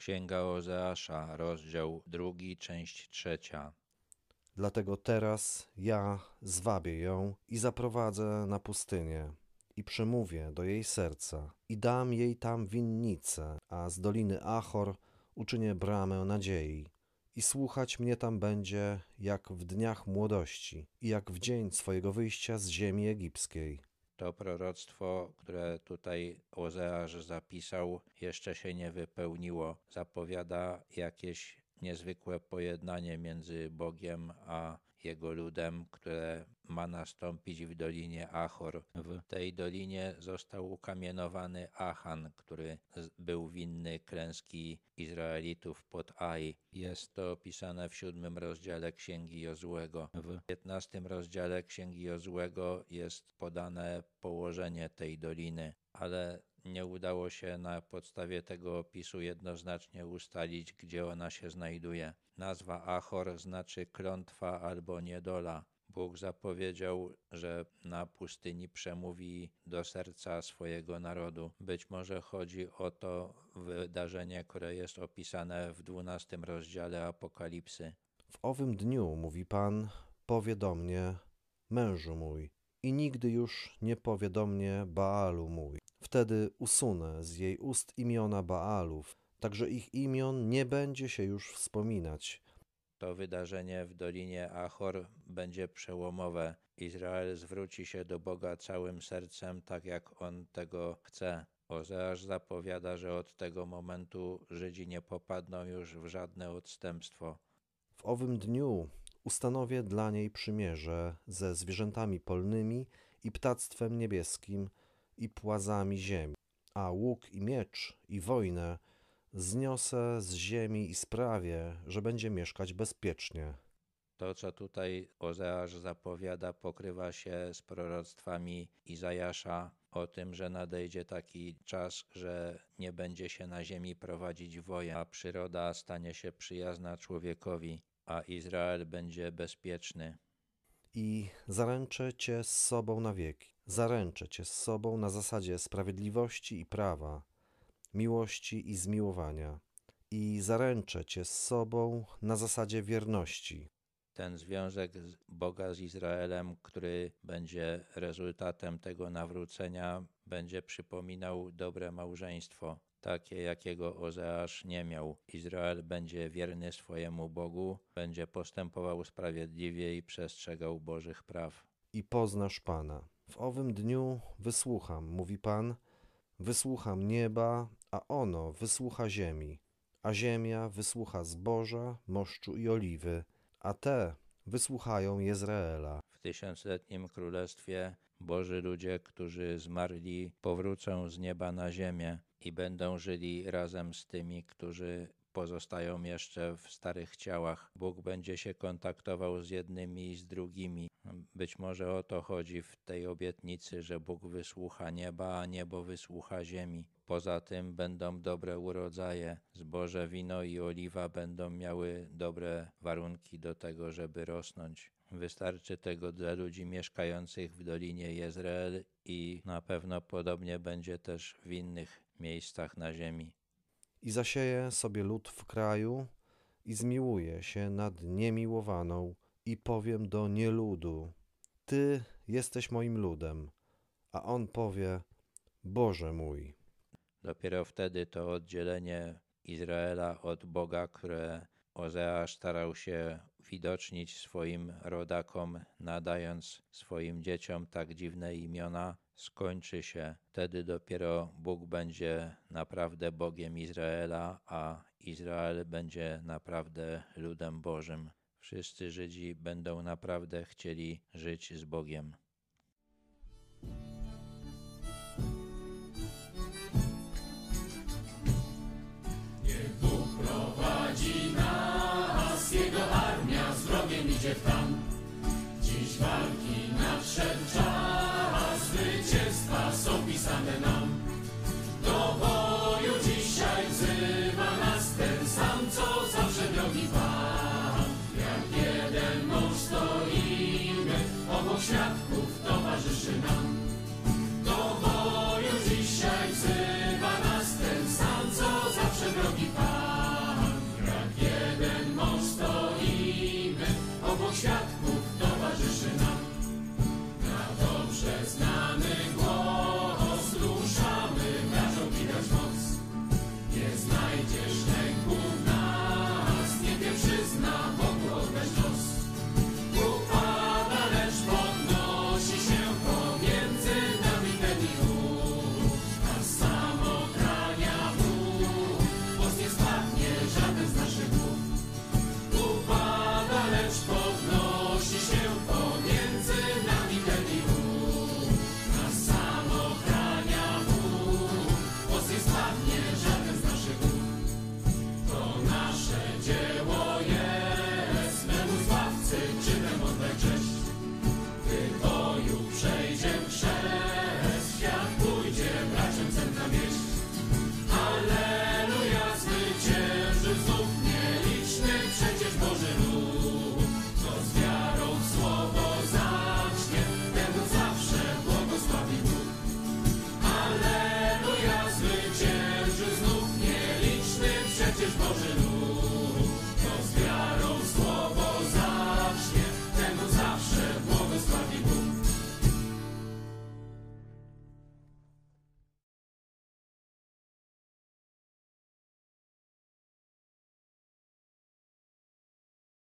Księga Ozeasza, rozdział drugi, część trzecia. Dlatego teraz ja zwabię ją i zaprowadzę na pustynię i przemówię do jej serca i dam jej tam winnicę, a z doliny Achor uczynię bramę nadziei. I słuchać mnie tam będzie jak w dniach młodości i jak w dzień swojego wyjścia z ziemi egipskiej. To proroctwo, które tutaj Ozeasz zapisał, jeszcze się nie wypełniło. Zapowiada jakieś niezwykłe pojednanie między Bogiem a jego ludem, które ma nastąpić w dolinie Achor. W tej dolinie został ukamienowany Achan, który był winny klęski Izraelitów pod Ai. Jest to opisane w siódmym rozdziale Księgi Jozłego. W piętnastym rozdziale Księgi Jozłego jest podane położenie tej doliny, ale nie udało się na podstawie tego opisu jednoznacznie ustalić, gdzie ona się znajduje. Nazwa Achor znaczy klątwa albo niedola. Bóg zapowiedział, że na pustyni przemówi do serca swojego narodu. Być może chodzi o to wydarzenie, które jest opisane w dwunastym rozdziale Apokalipsy. W owym dniu, mówi Pan, powie do mnie, mężu mój, i nigdy już nie powie do mnie, Baalu mój. Wtedy usunę z jej ust imiona Baalów, także ich imion nie będzie się już wspominać. To wydarzenie w Dolinie Achor będzie przełomowe. Izrael zwróci się do Boga całym sercem, tak jak on tego chce. Ozeasz zapowiada, że od tego momentu Żydzi nie popadną już w żadne odstępstwo. W owym dniu ustanowię dla niej przymierze ze zwierzętami polnymi i ptactwem niebieskim i płazami ziemi, a łuk i miecz i wojnę zniosę z ziemi i sprawię, że będzie mieszkać bezpiecznie. To, co tutaj Ozeasz zapowiada, pokrywa się z proroctwami Izajasza o tym, że nadejdzie taki czas, że nie będzie się na ziemi prowadzić wojen, a przyroda stanie się przyjazna człowiekowi, a Izrael będzie bezpieczny. I zaręczę cię z sobą na wieki. Zaręczę cię z sobą na zasadzie sprawiedliwości i prawa, miłości i zmiłowania. I zaręczę cię z sobą na zasadzie wierności. Ten związek Boga z Izraelem, który będzie rezultatem tego nawrócenia, będzie przypominał dobre małżeństwo, takie jakiego Ozeasz nie miał. Izrael będzie wierny swojemu Bogu, będzie postępował sprawiedliwie i przestrzegał Bożych praw. I poznasz Pana. W owym dniu wysłucham, mówi Pan, wysłucham nieba, a ono wysłucha ziemi, a ziemia wysłucha zboża, moszczu i oliwy, a te wysłuchają Jezreela. W tysiącletnim królestwie Boży ludzie, którzy zmarli, powrócą z nieba na ziemię i będą żyli razem z tymi, którzy pozostają jeszcze w starych ciałach. Bóg będzie się kontaktował z jednymi i z drugimi. Być może o to chodzi w tej obietnicy, że Bóg wysłucha nieba, a niebo wysłucha ziemi. Poza tym będą dobre urodzaje. Zboże, wino i oliwa będą miały dobre warunki do tego, żeby rosnąć. Wystarczy tego dla ludzi mieszkających w Dolinie Jezreel i na pewno podobnie będzie też w innych miejscach na ziemi. I zasieje sobie lud w kraju i zmiłuje się nad niemiłowaną i powiem do nieludu, Ty jesteś moim ludem, a on powie, Boże mój. Dopiero wtedy to oddzielenie Izraela od Boga, które Ozeasz starał się widocznić swoim rodakom, nadając swoim dzieciom tak dziwne imiona, skończy się. Wtedy dopiero Bóg będzie naprawdę Bogiem Izraela, a Izrael będzie naprawdę ludem Bożym. Wszyscy Żydzi będą naprawdę chcieli żyć z Bogiem. Niech prowadzi nas, Jego armia z wrogiem idzie w.